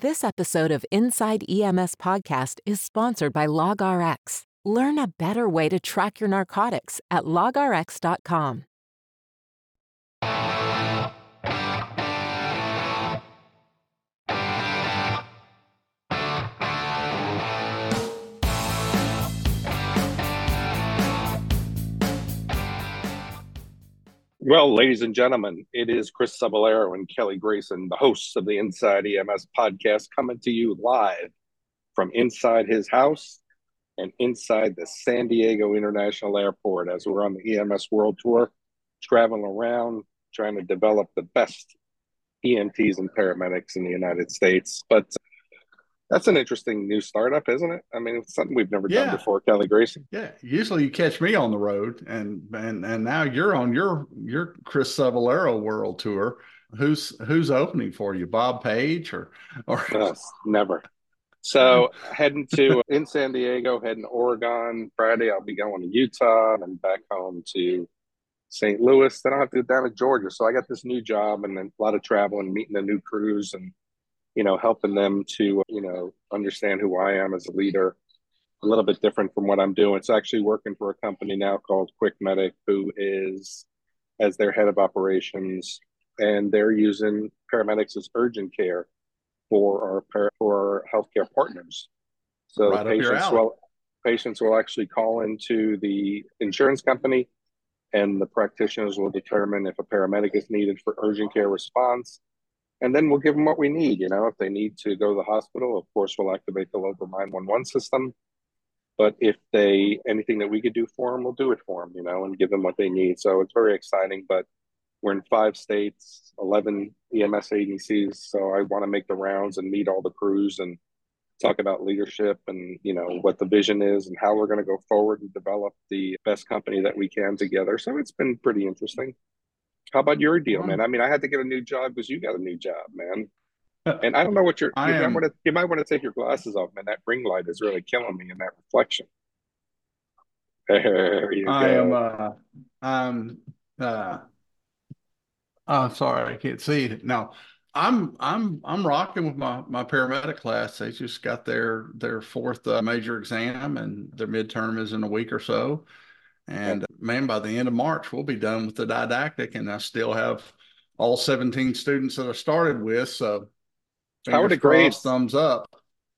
This episode of Inside EMS Podcast is sponsored by LogRx. Learn a better way to track your narcotics at logrx.com. Well, ladies and gentlemen, it is Chris Cebollero and Kelly Grayson, the hosts of the Inside EMS podcast, coming to you live from inside his house and inside the San Diego International Airport as we're on the EMS World Tour, traveling around trying to develop the best EMTs and paramedics in the United States. But that's an interesting new startup, isn't it? I mean, it's something we've never Yeah. done before, Kelly Grayson. Yeah, usually you catch me on the road, and and and now you're on your your Chris Cebollero world tour. Who's who's opening for you, Bob Page or or Yes, never. So heading to in San Diego, heading to Oregon. Friday, I'll be going to Utah and back home to St. Louis. Then I'll have to go down to Georgia. So I got this new job and then a lot of traveling, and meeting the new crews and you know helping them to you know understand who I am as a leader. A little bit different from what I'm doing. It's actually working for a company now called Quick Medic, who is as their head of operations, and they're using paramedics as urgent care for our for our healthcare partners. So Right patients will patients will actually call into the insurance company, and the practitioners will determine if a paramedic is needed for urgent care response, and then we'll give them what we need. You know, if they need to go to the hospital, of course, we'll activate the local nine one one system. But if they anything that we could do for them, we'll do it for them. You know, and give them what they need. So it's very exciting, but. We're in five states, 11 EMS agencies. So I want to make the rounds and meet all the crews and talk about leadership and, you know, what the vision is and how we're going to go forward and develop the best company that we can together. So it's been pretty interesting. How about your deal, man? I mean, I had to get a new job because you got a new job, man. And I don't know what you're, I you, might am- want to, you might want to take your glasses off, man. That ring light is really killing me in that reflection. There you I am go. uh I'm uh I'm sorry, I can't see it. No, I'm I'm I'm rocking with my my paramedic class. They just got their their fourth uh, major exam, and their midterm is in a week or so. And man, by the end of March, we'll be done with the didactic, and I still have all 17 students that I started with. So How are the grades? thumbs up.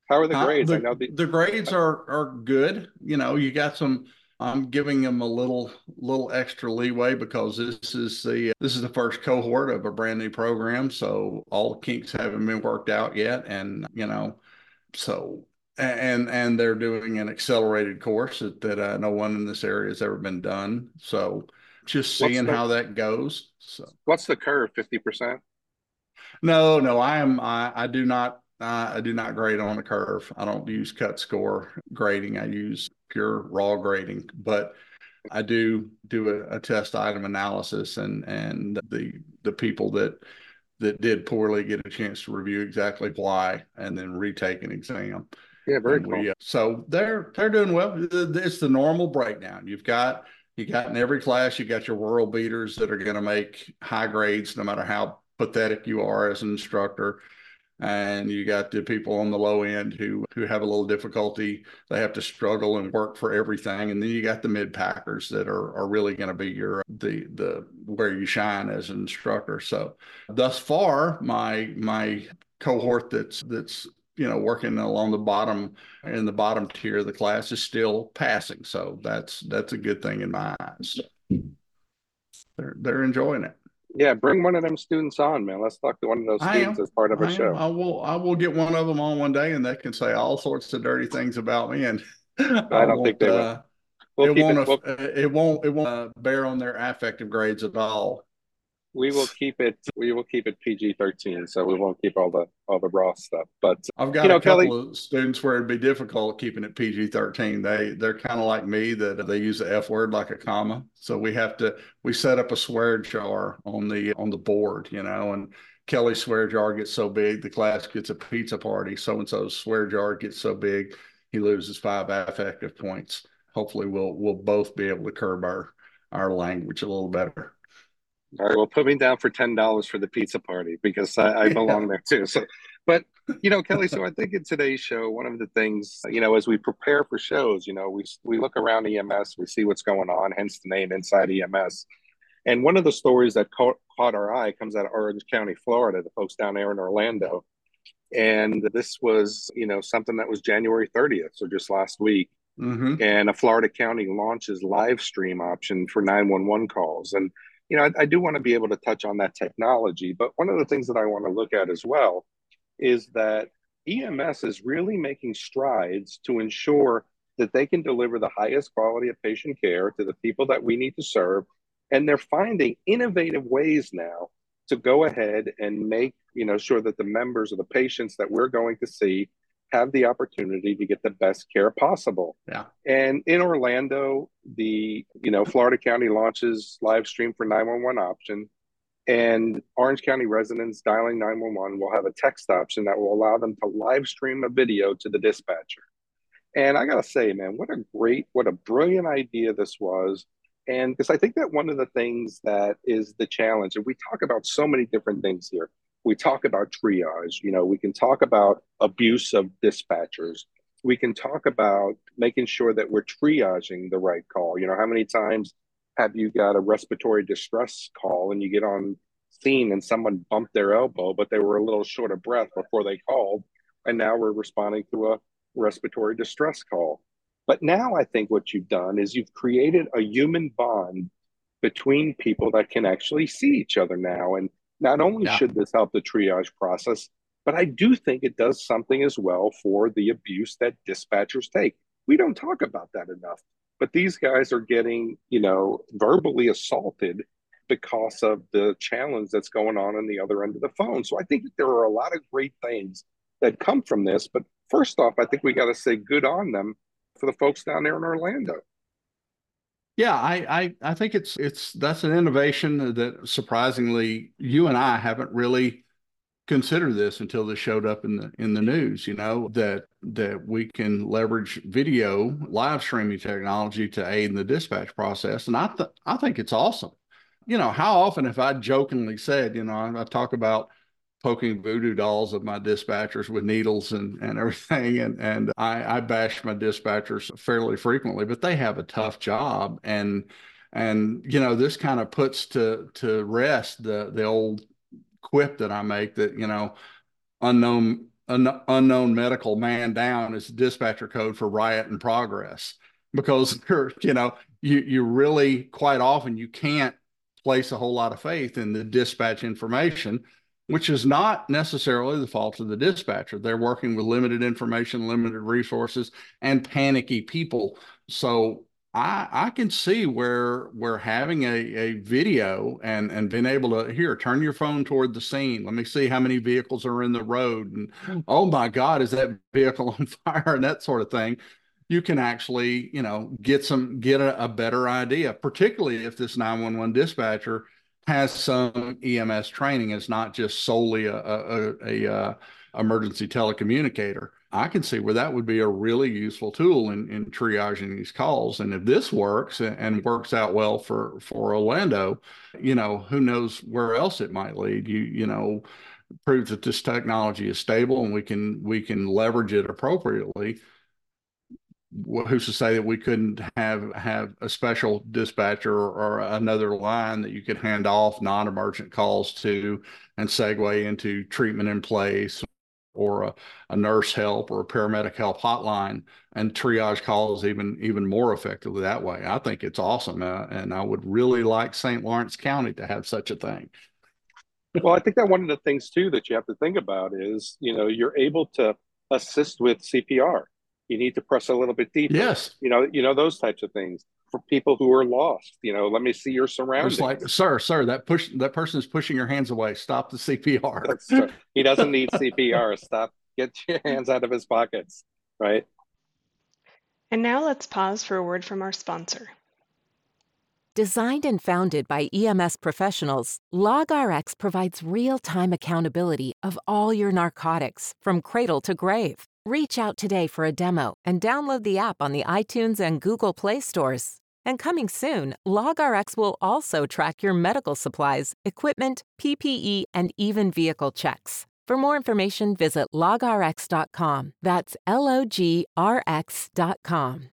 How are the Uh, grades? I the, know the, the grades are are good. You know, you got some. I'm giving them a little little extra leeway because this is the this is the first cohort of a brand new program, so all the kinks haven't been worked out yet, and you know, so and and they're doing an accelerated course that, that uh, no one in this area has ever been done. So just seeing the- how that goes. So what's the curve? 50%? no, no, I am I, I do not I, I do not grade on a curve. I don't use cut score grading. I use pure raw grading, but I do do a, a test item analysis and and the the people that that did poorly get a chance to review exactly why and then retake an exam. Yeah, very And cool. we, uh, so they're they're doing well. It's the normal breakdown. You've got you got in every class, you got your world beaters that are going to make high grades no matter how pathetic you are as an instructor. And you got the people on the low end who who have a little difficulty. They have to struggle and work for everything. And then you got the mid packers that are are really going to be your the the where you shine as an instructor. So thus far, my my cohort that's that's you know working along the bottom in the bottom tier of the class is still passing. So that's that's a good thing in my eyes. They're they're enjoying it. Yeah, bring one of them students on, man. Let's talk to one of those students as part of a I, am. show. I will I will get one of them on one day and they can say all sorts of dirty things about me and I don't think they will. uh, We'll it won't it, we'll, uh, it won't it won't uh, bear on their affective grades at all. We will keep it we will keep it PG thirteen, so we won't keep all the all the raw stuff. But I've got You know, a couple Kelly- of students where it'd be difficult keeping it PG thirteen. They they're kind of like me that they use the F word like a comma. So we have to we set up a swear jar on the on the board, you know, and Kelly's swear jar gets so big, the class gets a pizza party. So and so's swear jar gets so big, he loses five affective points. Hopefully, we'll we'll both be able to curb our our language a little better. All right, well, put me down for ten dollars for the pizza party because I, I belong there too. So But you know, Kelly, so I think in today's show, one of the things, you know, as we prepare for shows, you know, we we look around EMS, we see what's going on, hence the name Inside EMS. And one of the stories that caught, caught our eye comes out of Orange County, Florida, the folks down there in Orlando. And this was, you know, something that was January 30th, so just last week. Mm-hmm. And a Florida county launches live stream option for 911 calls. And, you know, I, I do want to be able to touch on that technology. But one of the things that I want to look at as well is that EMS is really making strides to ensure that they can deliver the highest quality of patient care to the people that we need to serve. And they're finding innovative ways now to go ahead and make, you know, sure that the members of the patients that we're going to see have the opportunity to get the best care possible. Yeah. And in Orlando, the, you know, Florida County launches live stream for 911 option and Orange County residents dialing 911 will have a text option that will allow them to live stream a video to the dispatcher. And I got to say, man, what a great, what a brilliant idea this was. And because I think that one of the things that is the challenge, and we talk about so many different things here. We talk about triage, you know, we can talk about abuse of dispatchers. We can talk about making sure that we're triaging the right call. You know, how many times have you got a respiratory distress call and you get on scene and someone bumped their elbow, but they were a little short of breath before they called. And now we're responding to a respiratory distress call. But now I think what you've done is you've created a human bond between people that can actually see each other now. And not only yeah. should this help the triage process, but I do think it does something as well for the abuse that dispatchers take. We don't talk about that enough but these guys are getting you know verbally assaulted because of the challenge that's going on on the other end of the phone so i think that there are a lot of great things that come from this but first off i think we got to say good on them for the folks down there in orlando yeah, I, I I think it's it's that's an innovation that surprisingly you and I haven't really considered this until this showed up in the in the news you know that that we can leverage video live streaming technology to aid in the dispatch process. And i th- i think it's awesome. You know how often have i jokingly said you know i, I talk about poking voodoo dolls of my dispatchers with needles and, and everything. And, and I, I bash my dispatchers fairly frequently, but they have a tough job. And, and, you know, this kind of puts to, to rest the, the old quip that I make that you know unknown un, unknown medical man down is dispatcher code for riot and progress because you know you you really quite often you can't place a whole lot of faith in the dispatch information which is not necessarily the fault of the dispatcher they're working with limited information limited resources and panicky people so I I can see where we're having a, a video and and being able to here turn your phone toward the scene. Let me see how many vehicles are in the road and hmm. oh my God, is that vehicle on fire and that sort of thing. You can actually you know get some get a, a better idea, particularly if this nine one one dispatcher has some EMS training. It's not just solely a a, a, a uh, emergency telecommunicator. I can see where that would be a really useful tool in, in triaging these calls. And if this works and works out well for, for Orlando, you know, who knows where else it might lead. You, you know, prove that this technology is stable and we can we can leverage it appropriately. Who's to say that we couldn't have have a special dispatcher or another line that you could hand off non-emergent calls to and segue into treatment in place or a, a, nurse help or a paramedic help hotline and triage calls even even more effectively that way. I think it's awesome, uh, and I would really like St. Lawrence County to have such a thing. well, I think that one of the things too that you have to think about is you know you're able to assist with CPR. You need to press a little bit deeper. Yes. You know, you know those types of things for people who are lost. You know, let me see your surroundings. It's like, sir, sir, that push that person is pushing your hands away. Stop the CPR. he doesn't need CPR. Stop. Get your hands out of his pockets. Right. And now let's pause for a word from our sponsor. Designed and founded by EMS professionals, LogRx provides real time accountability of all your narcotics from cradle to grave. Reach out today for a demo and download the app on the iTunes and Google Play stores. And coming soon, LogRx will also track your medical supplies, equipment, PPE, and even vehicle checks. For more information, visit logrx.com. That's L O G R X.com.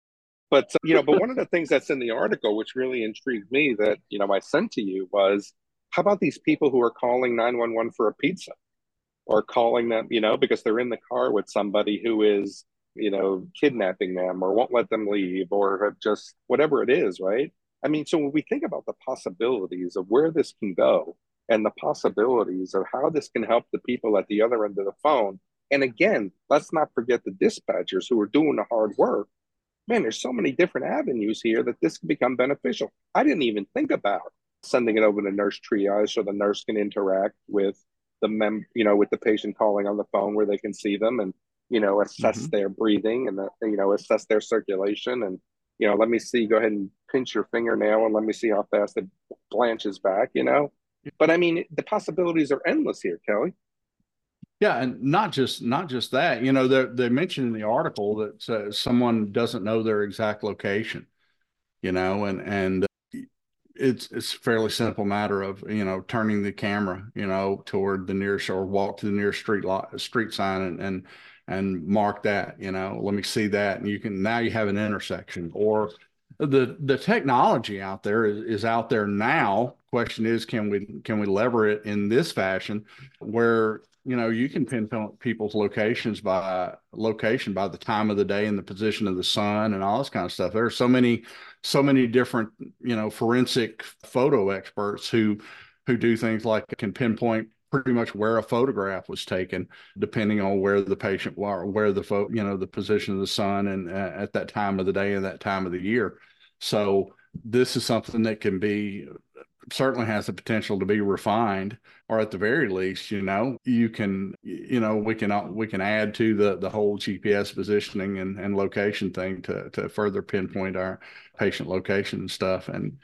But uh, you know, but one of the things that's in the article, which really intrigued me, that you know I sent to you was, how about these people who are calling nine one one for a pizza, or calling them, you know, because they're in the car with somebody who is, you know, kidnapping them or won't let them leave, or have just whatever it is, right? I mean, so when we think about the possibilities of where this can go, and the possibilities of how this can help the people at the other end of the phone. And again, let's not forget the dispatchers who are doing the hard work man, there's so many different avenues here that this can become beneficial. I didn't even think about sending it over to nurse triage so the nurse can interact with the mem, you know, with the patient calling on the phone where they can see them and you know assess mm-hmm. their breathing and the, you know assess their circulation and you know let me see go ahead and pinch your fingernail and let me see how fast it blanches back you know but i mean the possibilities are endless here kelly yeah, and not just not just that. You know, they they mentioned in the article that uh, someone doesn't know their exact location. You know, and and it's it's a fairly simple matter of you know turning the camera you know toward the nearest or walk to the nearest street lot street sign and and and mark that you know let me see that and you can now you have an intersection or the the technology out there is, is out there now question is can we can we lever it in this fashion where you know, you can pinpoint people's locations by location by the time of the day and the position of the sun and all this kind of stuff. There are so many, so many different, you know, forensic photo experts who who do things like can pinpoint pretty much where a photograph was taken, depending on where the patient was, where the photo, you know, the position of the sun and uh, at that time of the day and that time of the year. So this is something that can be certainly has the potential to be refined or at the very least you know you can you know we can uh, we can add to the the whole gps positioning and, and location thing to to further pinpoint our patient location and stuff. And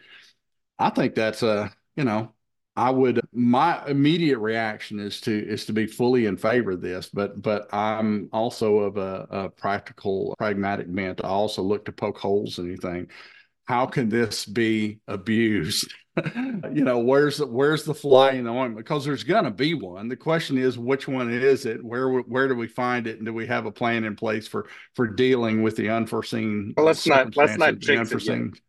i think that's a you know i would my immediate reaction is to is to be fully in favor of this but but i'm also of a, a practical pragmatic bent i also look to poke holes in anything how can this be abused? You know where's the, where's the fly in the ointment because there's going to be one. The question is which one is it? Where where do we find it? And do we have a plan in place for for dealing with the unforeseen well let's not let's not jinx unforeseen... it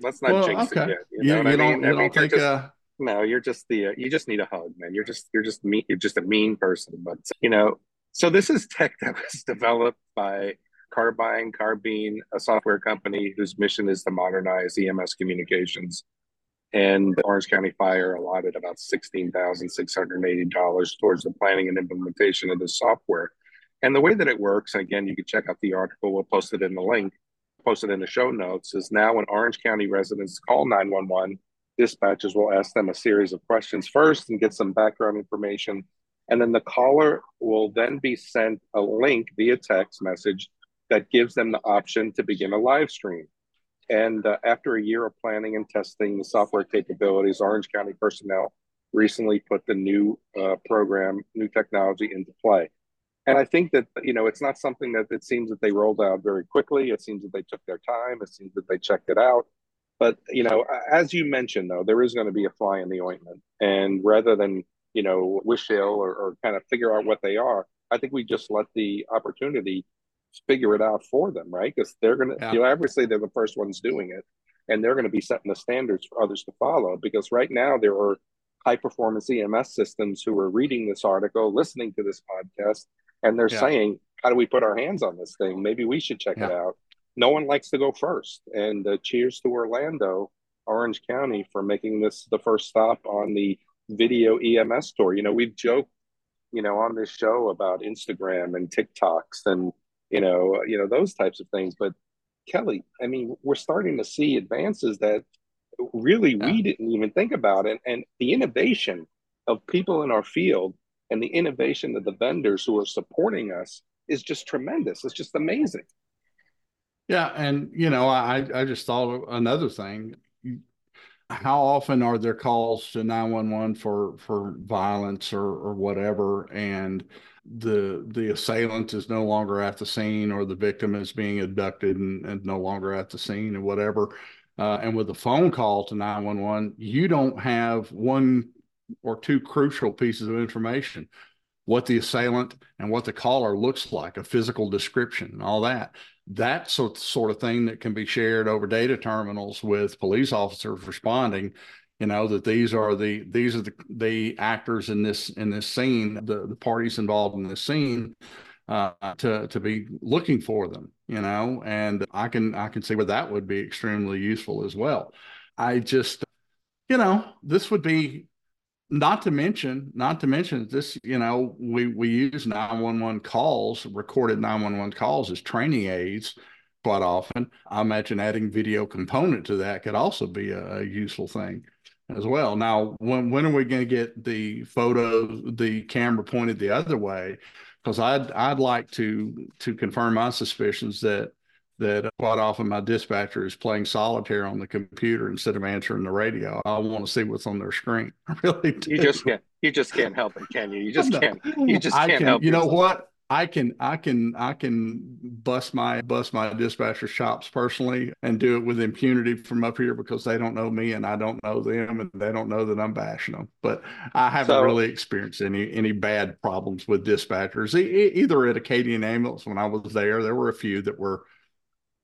let's not well, jinx okay. it yet, you, know you, you don't, you don't think just, uh, no you're just the uh, you just need a hug man. You're just you're just me you're just a mean person. But you know so this is tech that was developed by Carbyne, Carbine, a software company whose mission is to modernize EMS communications. And Orange County Fire allotted about $16,680 towards the planning and implementation of this software. And the way that it works, again, you can check out the article, we'll post it in the link, post it in the show notes, is now when Orange County residents call 911, dispatchers will ask them a series of questions first and get some background information. And then the caller will then be sent a link via text message that gives them the option to begin a live stream. And uh, after a year of planning and testing the software capabilities, Orange County personnel recently put the new uh, program, new technology into play. And I think that, you know, it's not something that it seems that they rolled out very quickly. It seems that they took their time. It seems that they checked it out. But, you know, as you mentioned, though, there is going to be a fly in the ointment. And rather than, you know, wish ill or, or kind of figure out what they are, I think we just let the opportunity figure it out for them, right? Because they're going to, yeah. you know, obviously they're the first ones doing it and they're going to be setting the standards for others to follow. Because right now there are high performance EMS systems who are reading this article, listening to this podcast, and they're yeah. saying, how do we put our hands on this thing? Maybe we should check yeah. it out. No one likes to go first. And uh, cheers to Orlando, Orange County, for making this the first stop on the video EMS tour. You know, we've joked, you know, on this show about Instagram and TikToks and you know, you know those types of things. But Kelly, I mean, we're starting to see advances that really yeah. we didn't even think about, and and the innovation of people in our field and the innovation of the vendors who are supporting us is just tremendous. It's just amazing. Yeah, and you know, I I just thought another thing. How often are there calls to 911 for for violence or or whatever? And the the assailant is no longer at the scene or the victim is being abducted and, and no longer at the scene or whatever. Uh, and with a phone call to 911 you don't have one or two crucial pieces of information what the assailant and what the caller looks like, a physical description, and all that. That's the sort of thing that can be shared over data terminals with police officers responding. You know that these are the these are the the actors in this in this scene, the the parties involved in this scene, uh, to to be looking for them. You know, and I can I can see where that would be extremely useful as well. I just, you know, this would be not to mention, not to mention this, you know, we we use 911 calls, recorded 911 calls as training aids quite often. I imagine adding video component to that could also be a, a useful thing as well. Now, when when are we going to get the photo, the camera pointed the other way? Because I'd I'd like to to confirm my suspicions that that quite often my dispatcher is playing solitaire on the computer instead of answering the radio. I want to see what's on their screen. I really do. You just can't. You just can't help it, can you? You just can't. You just can't can, help. You yourself. know what? I can I can I can bust my bust my dispatcher shops personally and do it with impunity from up here because they don't know me and I don't know them and they don't know that I'm bashing them. But I haven't so, really experienced any any bad problems with dispatchers. E- either at Acadian Ambulance when I was there, there were a few that were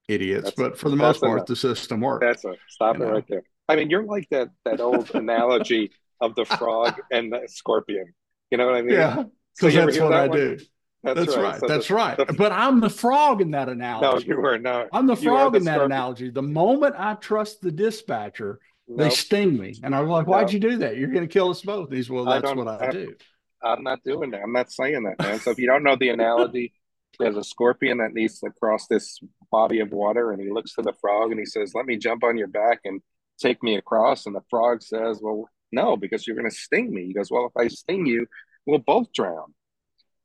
idiots, that's, but for the most part, enough. the system works. That's a stop it know? right there. I mean, you're like that that old analogy of the frog and the scorpion. You know what I mean? Yeah, because so that's what that I one? do. That's, that's right. right. So that's the, right. The, but I'm the frog in that analogy. No, you were not. I'm the frog the in that analogy. The moment I trust the dispatcher, nope. they sting me, and I'm like, "Why'd you do that? You're going to kill us both." He's well, that's I what I, I do. I'm not doing that. I'm not saying that, man. So if you don't know the analogy, there's a scorpion that needs to cross this body of water and he looks to the frog and he says let me jump on your back and take me across. And the frog says well no because you're going to sting me. He goes well if i sting you we'll both drown.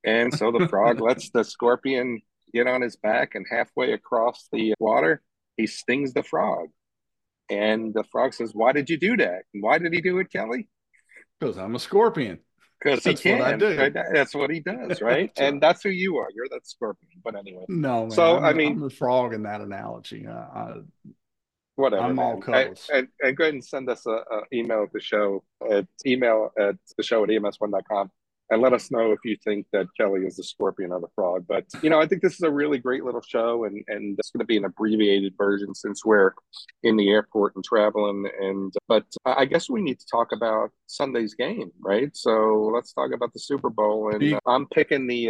And so the frog lets the scorpion get on his back and halfway across the water he stings the frog. And the frog says why did you do that? And why did he do it kelly? Because i'm a scorpion because he can. What right? That's what he does, right? that's and that's who you are. You're that scorpion. But anyway, no. Man, so I'm, i mean, I'm the frog in that analogy. Uh, I, whatever. I'm all colors. And, and, go ahead and send us a, a email at the show at email at the show at ems1.com and let us know if you think that Kelly is the scorpion or the frog. But you know, I think this is a really great little show, and and it's going to be an abbreviated version since we're in the airport and traveling. And but I guess we need to talk about Sunday's game, right? So let's talk about the Super Bowl, and uh, I'm picking the.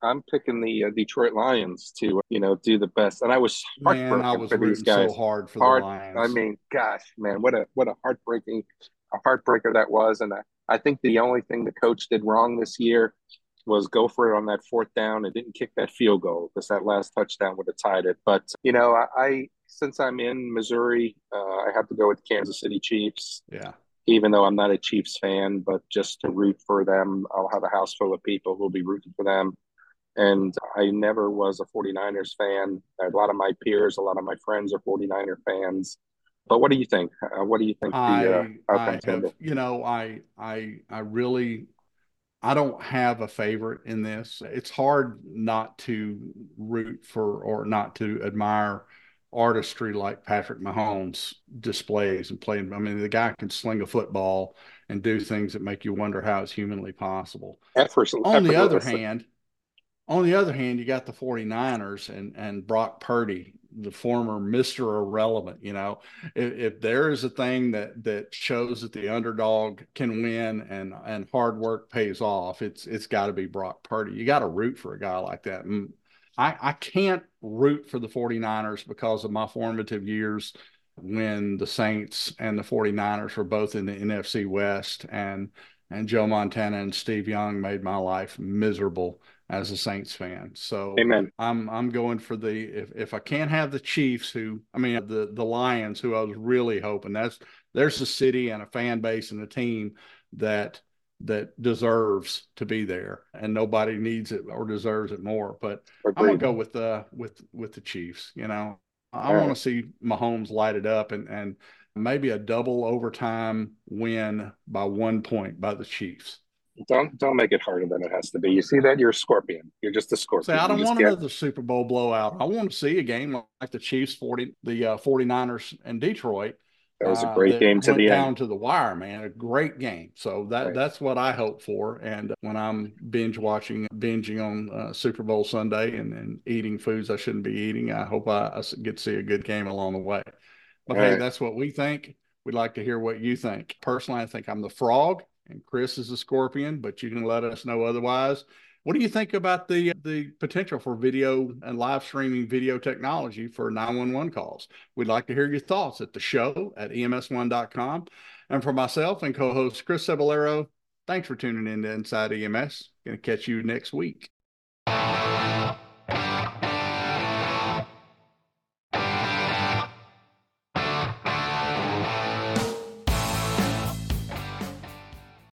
I'm picking the uh, Detroit Lions to you know do the best, and I was heartbroken man, I was for these guys. So hard for hard, the Lions. I mean, gosh, man, what a what a heartbreaking, a heartbreaker that was, and I, I think the only thing the coach did wrong this year was go for it on that fourth down and didn't kick that field goal because that last touchdown would have tied it. But you know, I, I since I'm in Missouri, uh, I have to go with Kansas City Chiefs. Yeah. Even though I'm not a Chiefs fan, but just to root for them, I'll have a house full of people who'll be rooting for them. And I never was a 49ers fan. A lot of my peers, a lot of my friends are 49er fans. But what do you think? Uh, what do you think I, the uh, I have, You know, I I I really I don't have a favorite in this. It's hard not to root for or not to admire artistry like Patrick Mahomes displays and playing. I mean, the guy can sling a football and do things that make you wonder how it's humanly possible. on the other hand, on the other hand, you got the 49ers and, and Brock Purdy the former Mr. Irrelevant. You know, if, if, there is a thing that that shows that the underdog can win and and hard work pays off, it's it's got to be Brock Purdy. You got to root for a guy like that. And I, I can't root for the 49ers because of my formative years when the Saints and the 49ers were both in the NFC West and and Joe Montana and Steve Young made my life miserable as a Saints fan. So Amen. I'm I'm going for the if if I can't have the Chiefs who I mean the the Lions who I was really hoping that's there's a city and a fan base and a team that that deserves to be there and nobody needs it or deserves it more. But Agreed. I'm gonna go with the with with the Chiefs, you know. I want to see Mahomes light it up and and maybe a double overtime win by one point by the Chiefs. Don't don't make it harder than it has to be. You see that you're a scorpion. You're just a scorpion. Say, I don't want get... another Super Bowl blowout. I want to see a game like the Chiefs 40 the uh, 49ers and Detroit That was a uh, great that game to the down end. to the wire, man. A great game. So that Right. that's what I hope for. And when I'm binge watching, binging on uh, Super Bowl Sunday and, and eating foods I shouldn't be eating, I hope I get to see a good game along the way. But All hey, right. that's what we think. We'd like to hear what you think. Personally, I think I'm the frog and Chris is a scorpion, but you can let us know otherwise. What do you think about the the potential for video and live streaming video technology for 911 calls? We'd like to hear your thoughts at the show at E ems1.com. And for myself and co-host Chris Cebollero, thanks for tuning in to Inside EMS. Going to catch you next week.